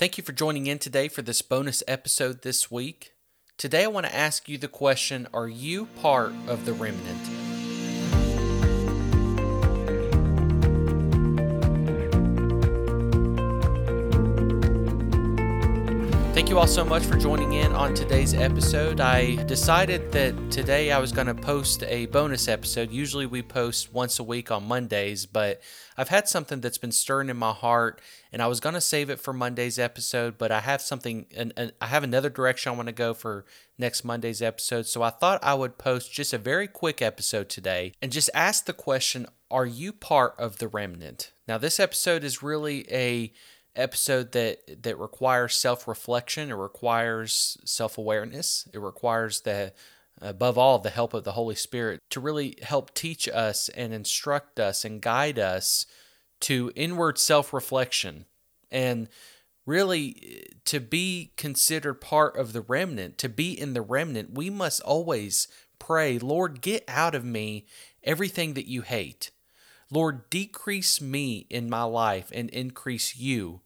Thank you for joining in today for this bonus episode this week. Today, I want to ask you the question Are you part of the remnant? You all so much for joining in on today's episode. I decided that today I was going to post a bonus episode. Usually we post once a week on Mondays, but I've had something that's been stirring in my heart and I was going to save it for Monday's episode, but I have something and I have another direction I want to go for next Monday's episode. So I thought I would post just a very quick episode today and just ask the question, are you part of the remnant? Now this episode is really a episode that that requires self-reflection it requires self-awareness it requires the above all the help of the holy spirit to really help teach us and instruct us and guide us to inward self-reflection. And really to be considered part of the remnant to be in the remnant we must always pray lord get out of me everything that you hate. Lord, decrease me in my life and increase you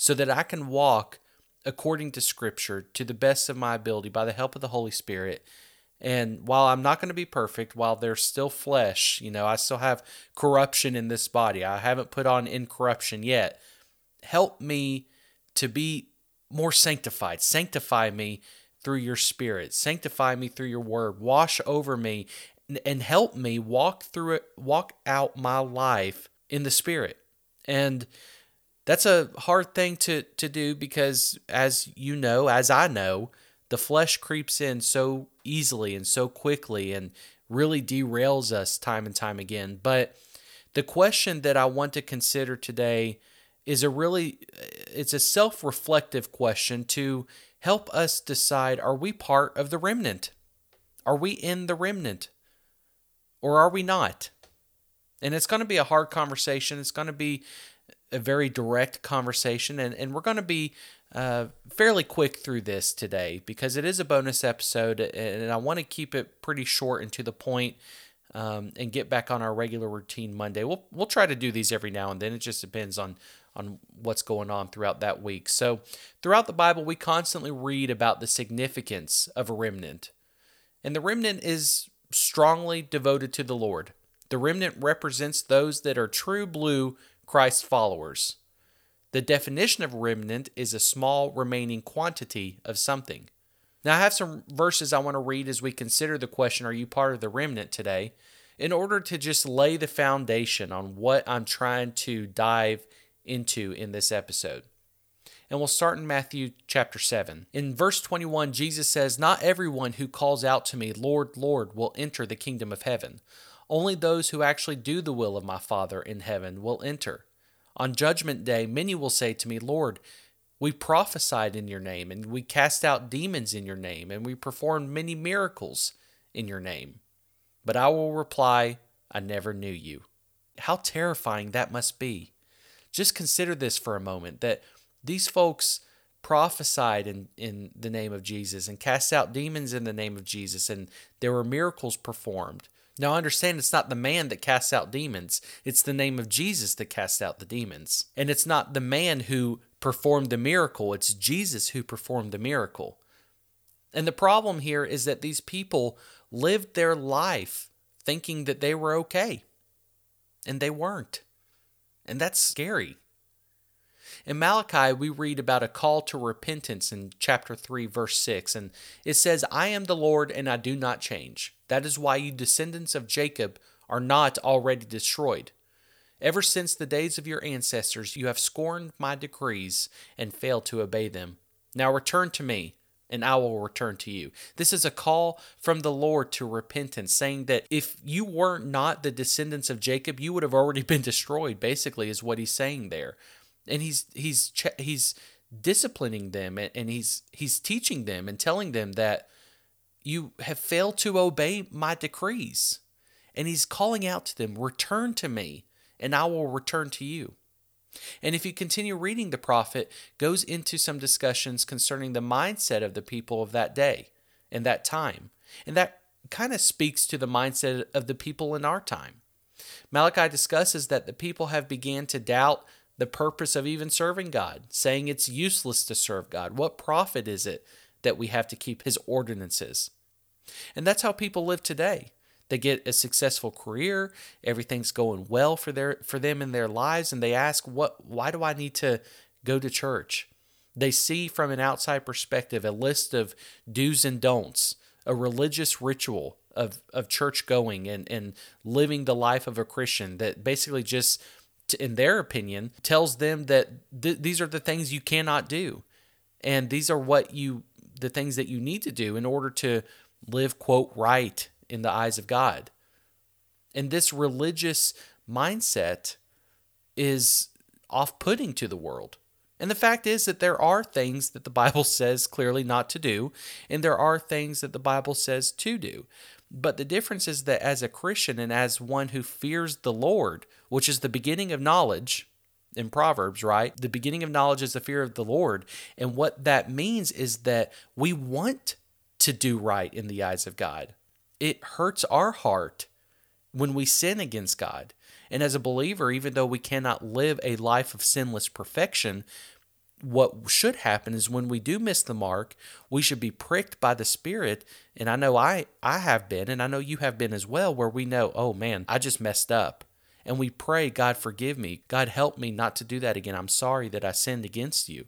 so that I can walk according to Scripture to the best of my ability by the help of the Holy Spirit. And while I'm not going to be perfect, while there's still flesh, you know, I still have corruption in this body. I haven't put on incorruption yet. Help me to be more sanctified. Sanctify me through your spirit. Sanctify me through your word. Wash over me and help me walk through it, walk out my life in the Spirit. And that's a hard thing to, to do because, as you know, as I know, the flesh creeps in so easily and so quickly and really derails us time and time again. But the question that I want to consider today is a really it's a self-reflective question to help us decide are we part of the remnant? Are we in the remnant? or are we not? And it's going to be a hard conversation. It's going to be a very direct conversation, and, and we're going to be uh, fairly quick through this today because it is a bonus episode, and I want to keep it pretty short and to the point, um, and get back on our regular routine Monday. We'll we'll try to do these every now and then. It just depends on on what's going on throughout that week. So, throughout the Bible, we constantly read about the significance of a remnant, and the remnant is strongly devoted to the Lord. The remnant represents those that are true blue Christ followers. The definition of remnant is a small remaining quantity of something. Now, I have some verses I want to read as we consider the question Are you part of the remnant today? in order to just lay the foundation on what I'm trying to dive into in this episode and we'll start in Matthew chapter 7. In verse 21, Jesus says, Not everyone who calls out to me, Lord, Lord, will enter the kingdom of heaven. Only those who actually do the will of my Father in heaven will enter. On judgment day, many will say to me, Lord, we prophesied in your name, and we cast out demons in your name, and we performed many miracles in your name. But I will reply, I never knew you. How terrifying that must be. Just consider this for a moment that these folks prophesied in, in the name of Jesus and cast out demons in the name of Jesus, and there were miracles performed. Now, I understand it's not the man that casts out demons, it's the name of Jesus that casts out the demons. And it's not the man who performed the miracle, it's Jesus who performed the miracle. And the problem here is that these people lived their life thinking that they were okay, and they weren't. And that's scary. In Malachi, we read about a call to repentance in chapter 3, verse 6, and it says, I am the Lord and I do not change. That is why you descendants of Jacob are not already destroyed. Ever since the days of your ancestors, you have scorned my decrees and failed to obey them. Now return to me, and I will return to you. This is a call from the Lord to repentance, saying that if you were not the descendants of Jacob, you would have already been destroyed, basically, is what he's saying there and he's he's he's disciplining them and, he's he's teaching them and telling them that you have failed to obey my decrees and he's calling out to them return to me and I will return to you and if you continue reading the prophet goes into some discussions concerning the mindset of the people of that day and that time and that kind of speaks to the mindset of the people in our time Malachi discusses that the people have began to doubt the purpose of even serving God, saying it's useless to serve God. What profit is it that we have to keep His ordinances? And that's how people live today. They get a successful career, everything's going well for their for them in their lives and they ask what why do I need to go to church? They see from an outside perspective a list of do's and don'ts, a religious ritual of, of church going and, and living the life of a Christian that basically just in their opinion, tells them that th- these are the things you cannot do. And these are what you, the things that you need to do in order to live, quote, right in the eyes of God. And this religious mindset is off putting to the world. And the fact is that there are things that the Bible says clearly not to do, and there are things that the Bible says to do. But the difference is that as a Christian and as one who fears the Lord, which is the beginning of knowledge in Proverbs, right? The beginning of knowledge is the fear of the Lord. And what that means is that we want to do right in the eyes of God. It hurts our heart when we sin against God. And as a believer, even though we cannot live a life of sinless perfection, what should happen is when we do miss the mark, we should be pricked by the Spirit. And I know I, I have been, and I know you have been as well, where we know, oh man, I just messed up. And we pray, God, forgive me. God, help me not to do that again. I'm sorry that I sinned against you.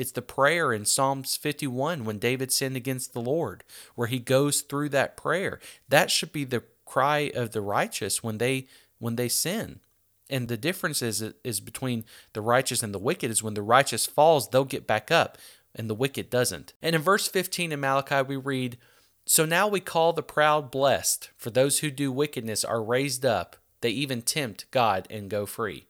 It's the prayer in Psalms 51 when David sinned against the Lord, where he goes through that prayer. That should be the cry of the righteous when they when they sin. And the difference is, is between the righteous and the wicked is when the righteous falls, they'll get back up, and the wicked doesn't. And in verse 15 in Malachi, we read, So now we call the proud blessed, for those who do wickedness are raised up. They even tempt God and go free.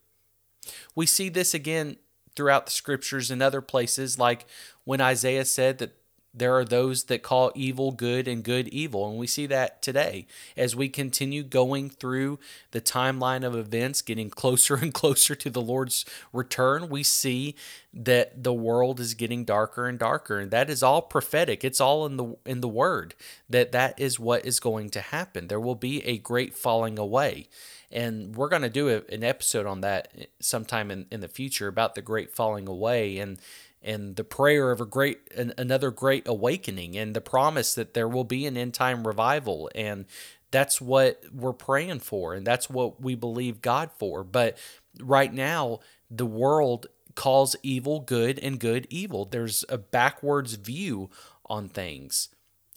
We see this again throughout the scriptures and other places, like when Isaiah said that there are those that call evil good and good evil. And we see that today as we continue going through the timeline of events, getting closer and closer to the Lord's return. We see that the world is getting darker and darker. And that is all prophetic. It's all in the in the word that that is what is going to happen. There will be a great falling away. And we're going to do a, an episode on that sometime in, in the future about the great falling away and and the prayer of a great an, another great awakening and the promise that there will be an end time revival. And that's what we're praying for and that's what we believe God for. But right now the world calls evil good and good evil. There's a backwards view on things.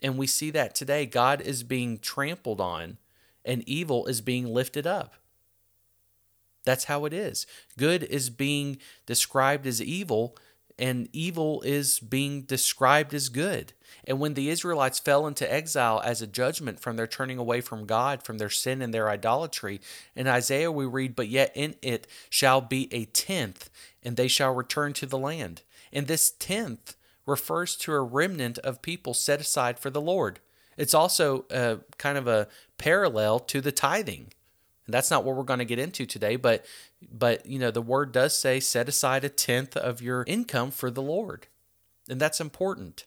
And we see that today. God is being trampled on and evil is being lifted up that's how it is good is being described as evil and evil is being described as good. And when the Israelites fell into exile as a judgment from their turning away from God, from their sin and their idolatry, in Isaiah we read, But yet in it shall be a tenth, and they shall return to the land. And this tenth refers to a remnant of people set aside for the Lord. It's also a, kind of a parallel to the tithing. And that's not what we're going to get into today, but but you know, the word does say set aside a tenth of your income for the Lord. And that's important.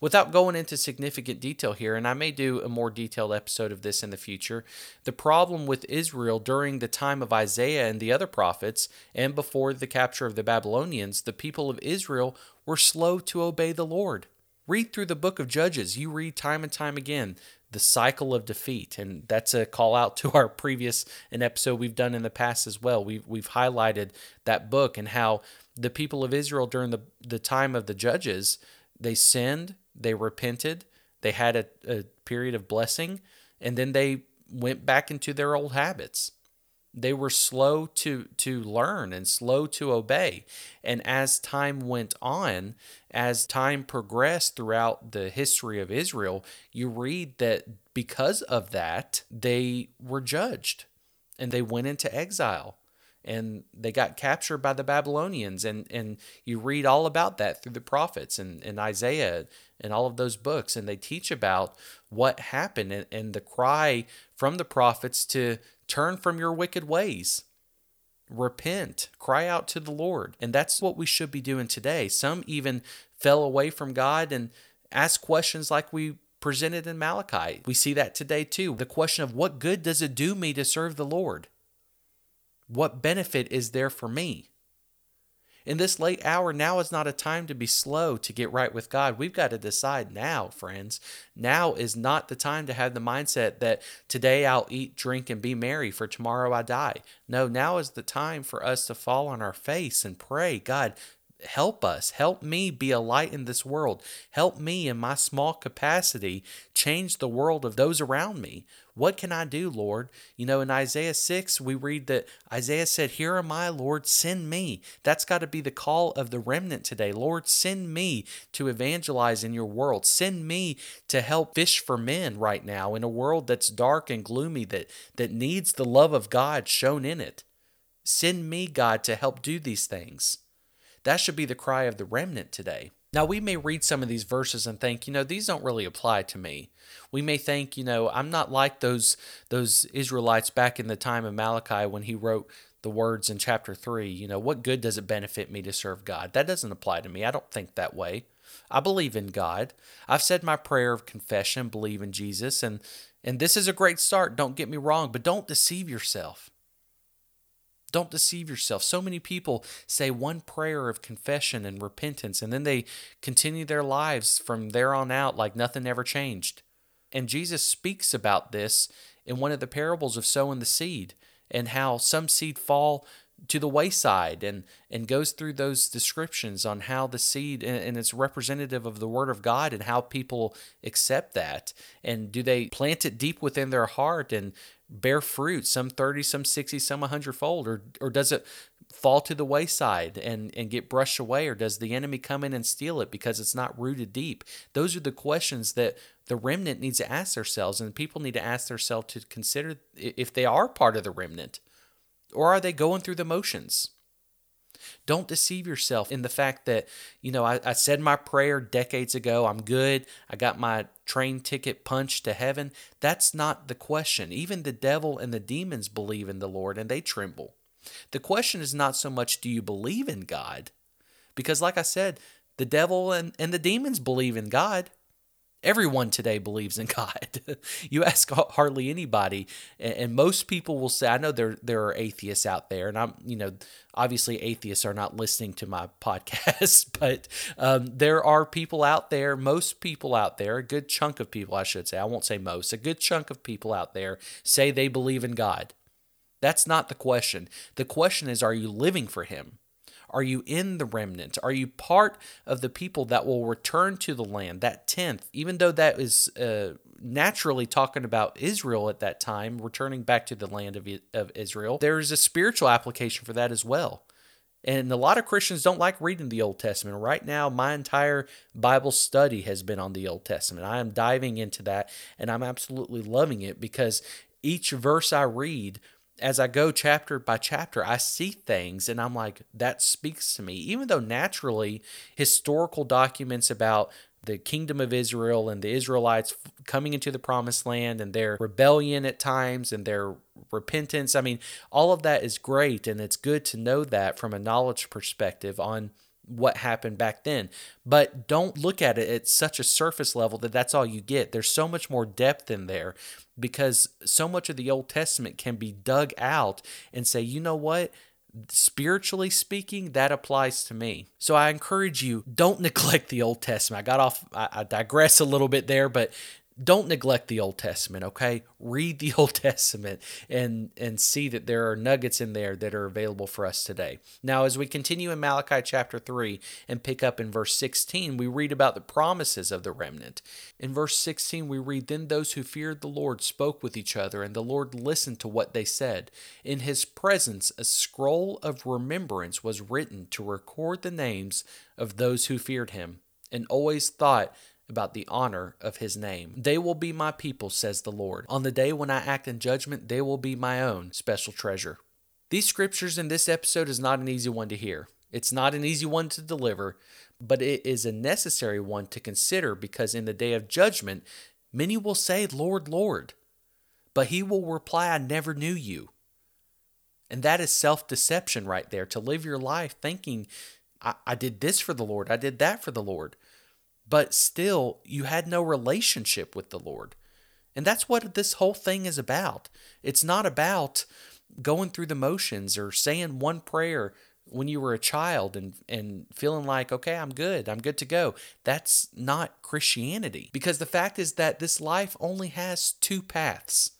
Without going into significant detail here, and I may do a more detailed episode of this in the future, the problem with Israel during the time of Isaiah and the other prophets, and before the capture of the Babylonians, the people of Israel were slow to obey the Lord. Read through the book of Judges. You read time and time again the cycle of defeat and that's a call out to our previous an episode we've done in the past as well we've, we've highlighted that book and how the people of israel during the, the time of the judges they sinned they repented they had a, a period of blessing and then they went back into their old habits they were slow to to learn and slow to obey. And as time went on as time progressed throughout the history of Israel you read that because of that they were judged and they went into exile and they got captured by the Babylonians. And and you read all about that through the prophets and, and Isaiah and all of those books. And they teach about what happened and, and the cry from the prophets to Turn from your wicked ways. Repent, cry out to the Lord. And that's what we should be doing today. Some even fell away from God and asked questions like we presented in Malachi. We see that today too. The question of what good does it do me to serve the Lord? What benefit is there for me? In this late hour, now is not a time to be slow to get right with God. We've got to decide now, friends. Now is not the time to have the mindset that today I'll eat, drink, and be merry, for tomorrow I die. No, now is the time for us to fall on our face and pray, God, help us. Help me be a light in this world. Help me in my small capacity change the world of those around me. What can I do, Lord? You know, in Isaiah 6, we read that Isaiah said, Here am I, Lord, send me. That's got to be the call of the remnant today. Lord, send me to evangelize in your world. Send me to help fish for men right now in a world that's dark and gloomy that, that needs the love of God shown in it. Send me, God, to help do these things. That should be the cry of the remnant today. Now, we may read some of these verses and think, you know, these don't really apply to me. We may think, you know, I'm not like those those Israelites back in the time of Malachi when he wrote the words in chapter 3, you know, what good does it benefit me to serve God? That doesn't apply to me. I don't think that way. I believe in God. I've said my prayer of confession, believe in Jesus, and and this is a great start, don't get me wrong, but don't deceive yourself. Don't deceive yourself. So many people say one prayer of confession and repentance, and then they continue their lives from there on out like nothing ever changed. And Jesus speaks about this in one of the parables of sowing the seed and how some seed fall to the wayside and and goes through those descriptions on how the seed and, and, it's representative of the word of God and how people accept that. And do they plant it deep within their heart and bear fruit some 30 some 60 some 100 fold or or does it fall to the wayside and and get brushed away or does the enemy come in and steal it because it's not rooted deep? Those are the questions that the remnant needs to ask themselves and people need to ask themselves to consider if they are part of the remnant or are they going through the motions don't deceive yourself in the fact that, you know, I, I, said my prayer decades ago. I'm good. I got my train ticket punched to heaven. That's not the question. Even the devil and the demons believe in the Lord and they tremble. The question is not so much do you believe in God? Because, like I said, the devil and, and the demons believe in God. Everyone today believes in God. you ask hardly anybody, and most people will say, "I know there there are atheists out there," and I'm, you know, obviously atheists are not listening to my podcast, but um, there are people out there. Most people out there, a good chunk of people, I should say, I won't say most, a good chunk of people out there say they believe in God. That's not the question. The question is, are you living for Him? Are you in the remnant? Are you part of the people that will return to the land, that tenth, even though that is uh, naturally talking about Israel at that time, returning back to the land of, of Israel? There is a spiritual application for that as well. And a lot of Christians don't like reading the Old Testament. Right now, my entire Bible study has been on the Old Testament. I am diving into that and I'm absolutely loving it because each verse I read as I go chapter by chapter, I see things and I'm like, that speaks to me. Even though naturally, historical documents about the kingdom of Israel and the Israelites coming into the promised land and their rebellion at times and their repentance. I mean, all of that is great and it's good to know that from a knowledge perspective on what happened back then. But don't look at it at such a surface level that that's all you get. There's so much more depth in there because so much of the Old Testament can be dug out and say, you know what? Spiritually speaking, that applies to me. So I encourage you, don't neglect the Old Testament. I got off, I, I digress a little bit there, but don't neglect the Old Testament, okay? Read the Old Testament and and see that there are nuggets in there that are available for us today. Now, as we continue in Malachi chapter 3 and pick up in verse 16, we read about the promises of the remnant. In verse 16, we read, Then those who feared the Lord spoke with each other, and the Lord listened to what they said. In his presence, a scroll of remembrance was written to record the names of those who feared him and always thought about the honor of his name. They will be my people, says the Lord. On the day when I act in judgment, they will be my own special treasure. These scriptures in this episode is not an easy one to hear. It's not an easy one to deliver, but it is a necessary one to consider because in the day of judgment, many will say, Lord, Lord. But he will reply, I never knew you. And that is self deception right there to live your life thinking, I, I, did this for the Lord, I did that for the Lord but still you had no relationship with the Lord. And that's what this whole thing is about. It's not about going through the motions or saying one prayer when you were a child and and feeling like okay i'm good i'm good to go that's not christianity because the fact is that this life only has two paths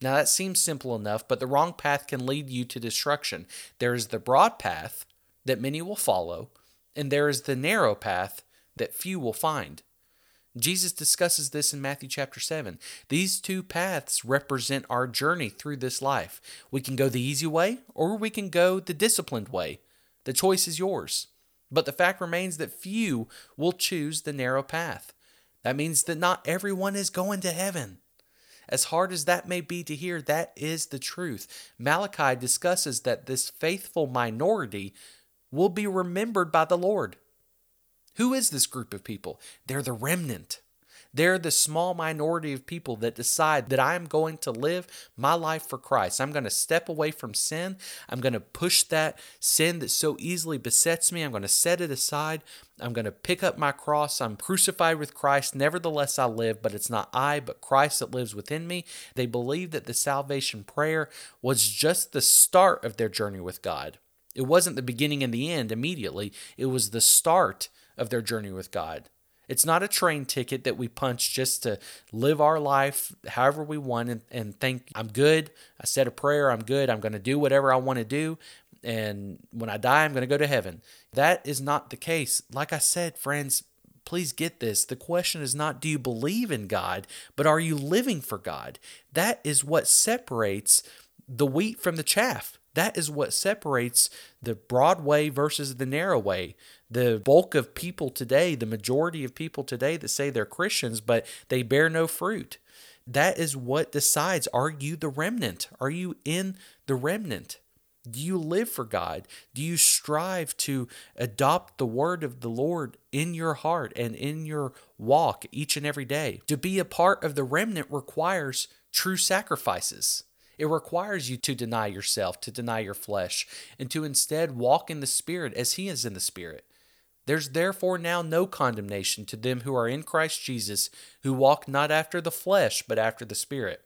now that seems simple enough but the wrong path can lead you to destruction there is the broad path that many will follow and there is the narrow path that few will find Jesus discusses this in Matthew chapter 7. These two paths represent our journey through this life. We can go the easy way or we can go the disciplined way. The choice is yours. But the fact remains that few will choose the narrow path. That means that not everyone is going to heaven. As hard as that may be to hear, that is the truth. Malachi discusses that this faithful minority will be remembered by the Lord. Who is this group of people? They're the remnant. They're the small minority of people that decide that I'm going to live my life for Christ. I'm going to step away from sin. I'm going to push that sin that so easily besets me. I'm going to set it aside. I'm going to pick up my cross. I'm crucified with Christ. Nevertheless, I live, but it's not I, but Christ that lives within me. They believe that the salvation prayer was just the start of their journey with God. It wasn't the beginning and the end immediately, it was the start of their journey with God. It's not a train ticket that we punch just to live our life however we want and, and think, I'm good. I said a prayer, I'm good. I'm going to do whatever I want to do. And when I die, I'm going to go to heaven. That is not the case. Like I said, friends, please get this. The question is not do you believe in God, but are you living for God? That is what separates the wheat from the chaff. That is what separates the broad way versus the narrow way. The bulk of people today, the majority of people today that say they're Christians, but they bear no fruit. That is what decides are you the remnant? Are you in the remnant? Do you live for God? Do you strive to adopt the word of the Lord in your heart and in your walk each and every day? To be a part of the remnant requires true sacrifices. It requires you to deny yourself, to deny your flesh, and to instead walk in the Spirit as He is in the Spirit. There's therefore now no condemnation to them who are in Christ Jesus, who walk not after the flesh, but after the Spirit.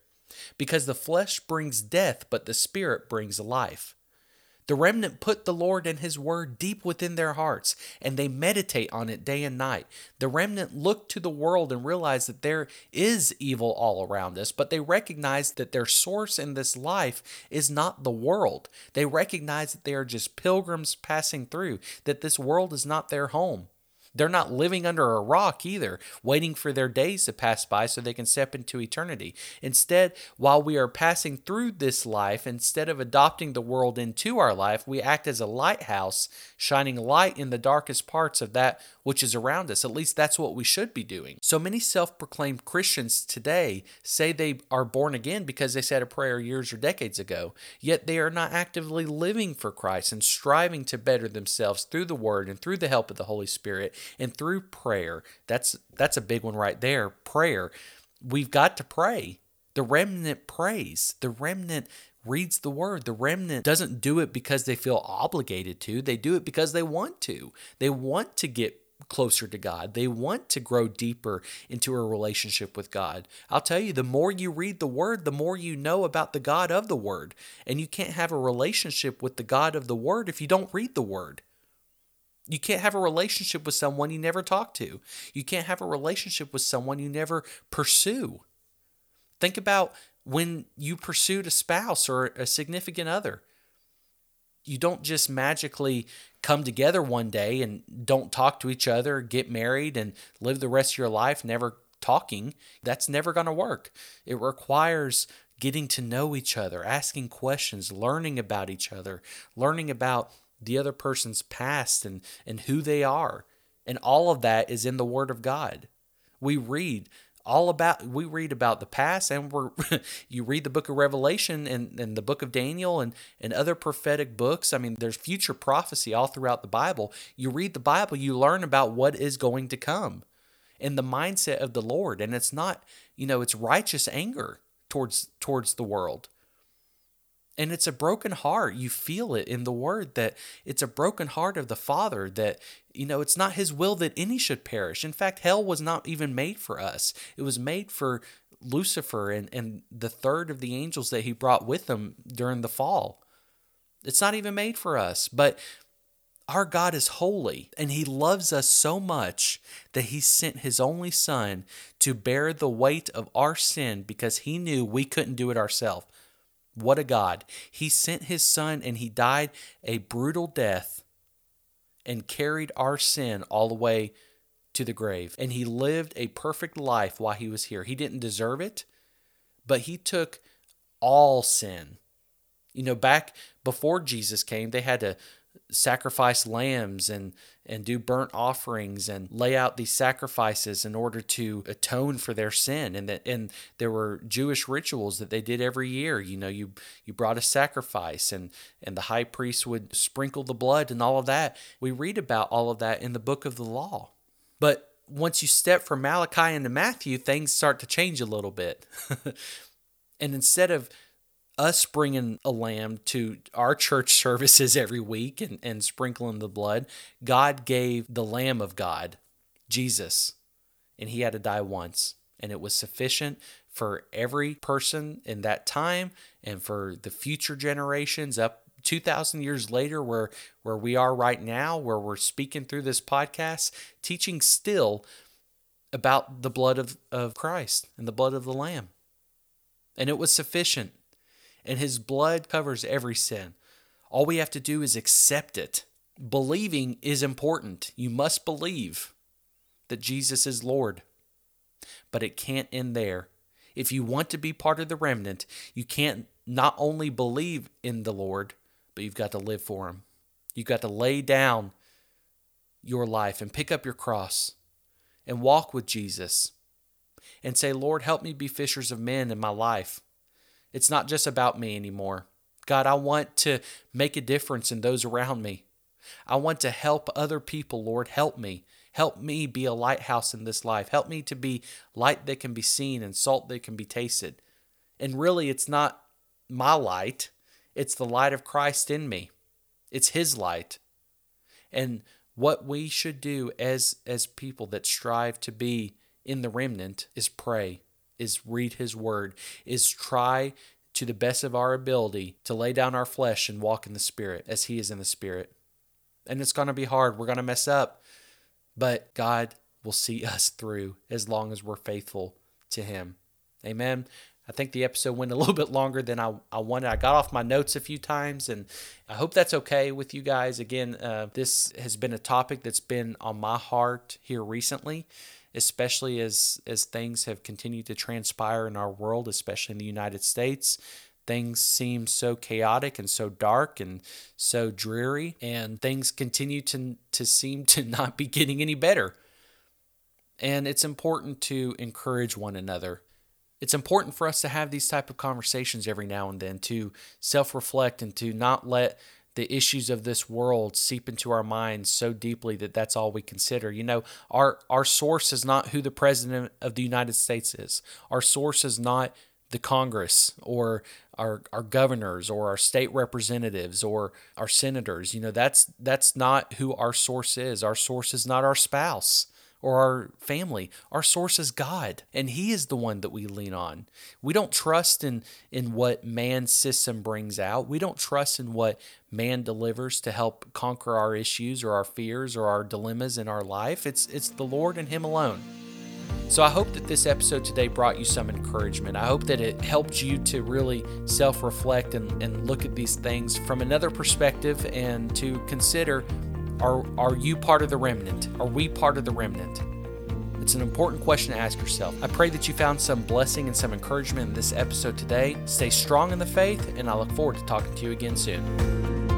Because the flesh brings death, but the Spirit brings life. The remnant put the Lord and His Word deep within their hearts, and they meditate on it day and night. The remnant look to the world and realize that there is evil all around us, but they recognize that their source in this life is not the world. They recognize that they are just pilgrims passing through, that this world is not their home. They're not living under a rock either, waiting for their days to pass by so they can step into eternity. Instead, while we are passing through this life, instead of adopting the world into our life, we act as a lighthouse, shining light in the darkest parts of that which is around us. At least that's what we should be doing. So many self proclaimed Christians today say they are born again because they said a prayer years or decades ago, yet they are not actively living for Christ and striving to better themselves through the Word and through the help of the Holy Spirit and through prayer. That's that's a big one right there. Prayer. We've got to pray. The remnant prays. The remnant reads the word. The remnant doesn't do it because they feel obligated to. They do it because they want to. They want to get closer to God. They want to grow deeper into a relationship with God. I'll tell you, the more you read the Word, the more you know about the God of the Word. And you can't have a relationship with the God of the Word if you don't read the Word. You can't have a relationship with someone you never talk to. You can't have a relationship with someone you never pursue. Think about when you pursued a spouse or a significant other. You don't just magically come together one day and don't talk to each other, get married, and live the rest of your life never talking. That's never going to work. It requires getting to know each other, asking questions, learning about each other, learning about the other person's past and, and who they are. And all of that is in the Word of God. We read all about we read about the past and we're you read the book of revelation and, and the book of daniel and, and other prophetic books i mean there's future prophecy all throughout the bible you read the bible you learn about what is going to come in the mindset of the lord and it's not you know it's righteous anger towards towards the world and it's a broken heart. You feel it in the word that it's a broken heart of the Father that, you know, it's not his will that any should perish. In fact, hell was not even made for us, it was made for Lucifer and, and the third of the angels that he brought with him during the fall. It's not even made for us. But our God is holy and he loves us so much that he sent his only son to bear the weight of our sin because he knew we couldn't do it ourselves. What a God. He sent his son and he died a brutal death and carried our sin all the way to the grave. And he lived a perfect life while he was here. He didn't deserve it, but he took all sin. You know, back before Jesus came, they had to sacrifice lambs and and do burnt offerings and lay out these sacrifices in order to atone for their sin. And that and there were Jewish rituals that they did every year. You know you you brought a sacrifice and and the high priest would sprinkle the blood and all of that. We read about all of that in the book of the law. But once you step from Malachi into Matthew things start to change a little bit. And instead of us bringing a lamb to our church services every week and, and sprinkling the blood, God gave the Lamb of God, Jesus, and he had to die once. And it was sufficient for every person in that time and for the future generations up 2000 years later where where we are right now where we're speaking through this podcast teaching still about the blood of, of Christ and the blood of the lamb and it was sufficient and his blood covers every sin. All we have to do is accept it. Believing is important. You must believe that Jesus is Lord. But it can't end there. If you want to be part of the remnant, you can't not only believe in the Lord, but you've got to live for him. You've got to lay down your life and pick up your cross and walk with Jesus and say, Lord, help me be fishers of men in my life. It's not just about me anymore. God, I want to make a difference in those around me. I want to help other people, Lord. Help me. Help me be a lighthouse in this life. Help me to be light that can be seen and salt that can be tasted. And really, it's not my light, it's the light of Christ in me. It's His light. And what we should do as, as people that strive to be in the remnant is pray is read his word, is try to the best of our ability to lay down our flesh and walk in the spirit as he is in the spirit. And it's going to be hard. We're going to mess up. But God will see us through as long as we're faithful to him. Amen. I think the episode went a little bit longer than I, I wanted. I got off my notes a few times, and I hope that's okay with you guys. Again, uh, this has been a topic that's been on my heart here recently especially as as things have continued to transpire in our world, especially in the United States. Things seem so chaotic and so dark and so dreary, and things continue to to seem to not be getting any better. And it's important to encourage one another. It's important for us to have these type of conversations every now and then to self-reflect and to not let the issues of this world seep into our minds so deeply that that's all we consider. You know, our our source is not who the president of the United States is. Our source is not the Congress or our our governors or our state representatives or our senators. You know, that's that's not who our source is. Our source is not our spouse or our family. Our source is God, and He is the one that we lean on. We don't trust in, in what man's system brings out. We don't trust in what man delivers to help conquer our issues or our fears or our dilemmas in our life. It's, it's the Lord and Him alone. So I hope that this episode today brought you some encouragement. I hope that it helped you to really self reflect and, and look at these things from another perspective and to consider are, are you part of the remnant? Are we part of the remnant? It's an important question to ask yourself. I pray that you found some blessing and some encouragement in this episode today. Stay strong in the faith, and I look forward to talking to you again soon.